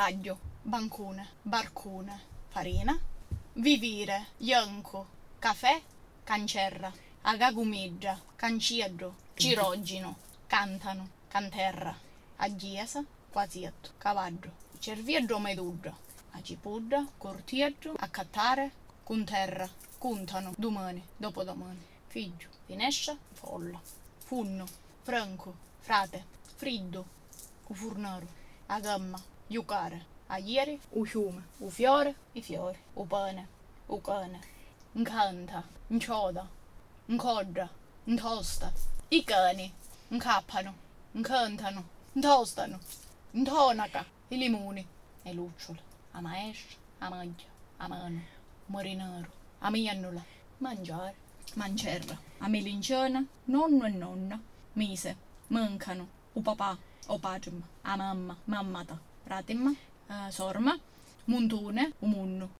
aglio, bancone, barcone, farina, vivire, ianco, caffè, cancerra, agagumeggia, canciaggio, cirogino, cantano, canterra, aghiesa, quasietto, cavallo, cerviaggio medugia, acipudda, cortiaggio, accattare, cunterra, cuntano, domani, dopodomani, figlio, finescia, folla, funno, franco, frate, friddo, u furnaro, a gamma, giocare, a ieri, u fiume, u fiore, i fiori, u pane, u cane, incanta, incioda, incodda, intosta, i cani, incappano, incantano, intostano, intonaca, i limoni, e lucciole, a maestra, a maglia, a mano, marinaro, a miannola, mangiare, mancerra, a melinciana, nonno e nonna, mise, mancano, u papà, o pagima, a mamma, mammata, Raatimma, Sorma, Muntuune ja Munnu.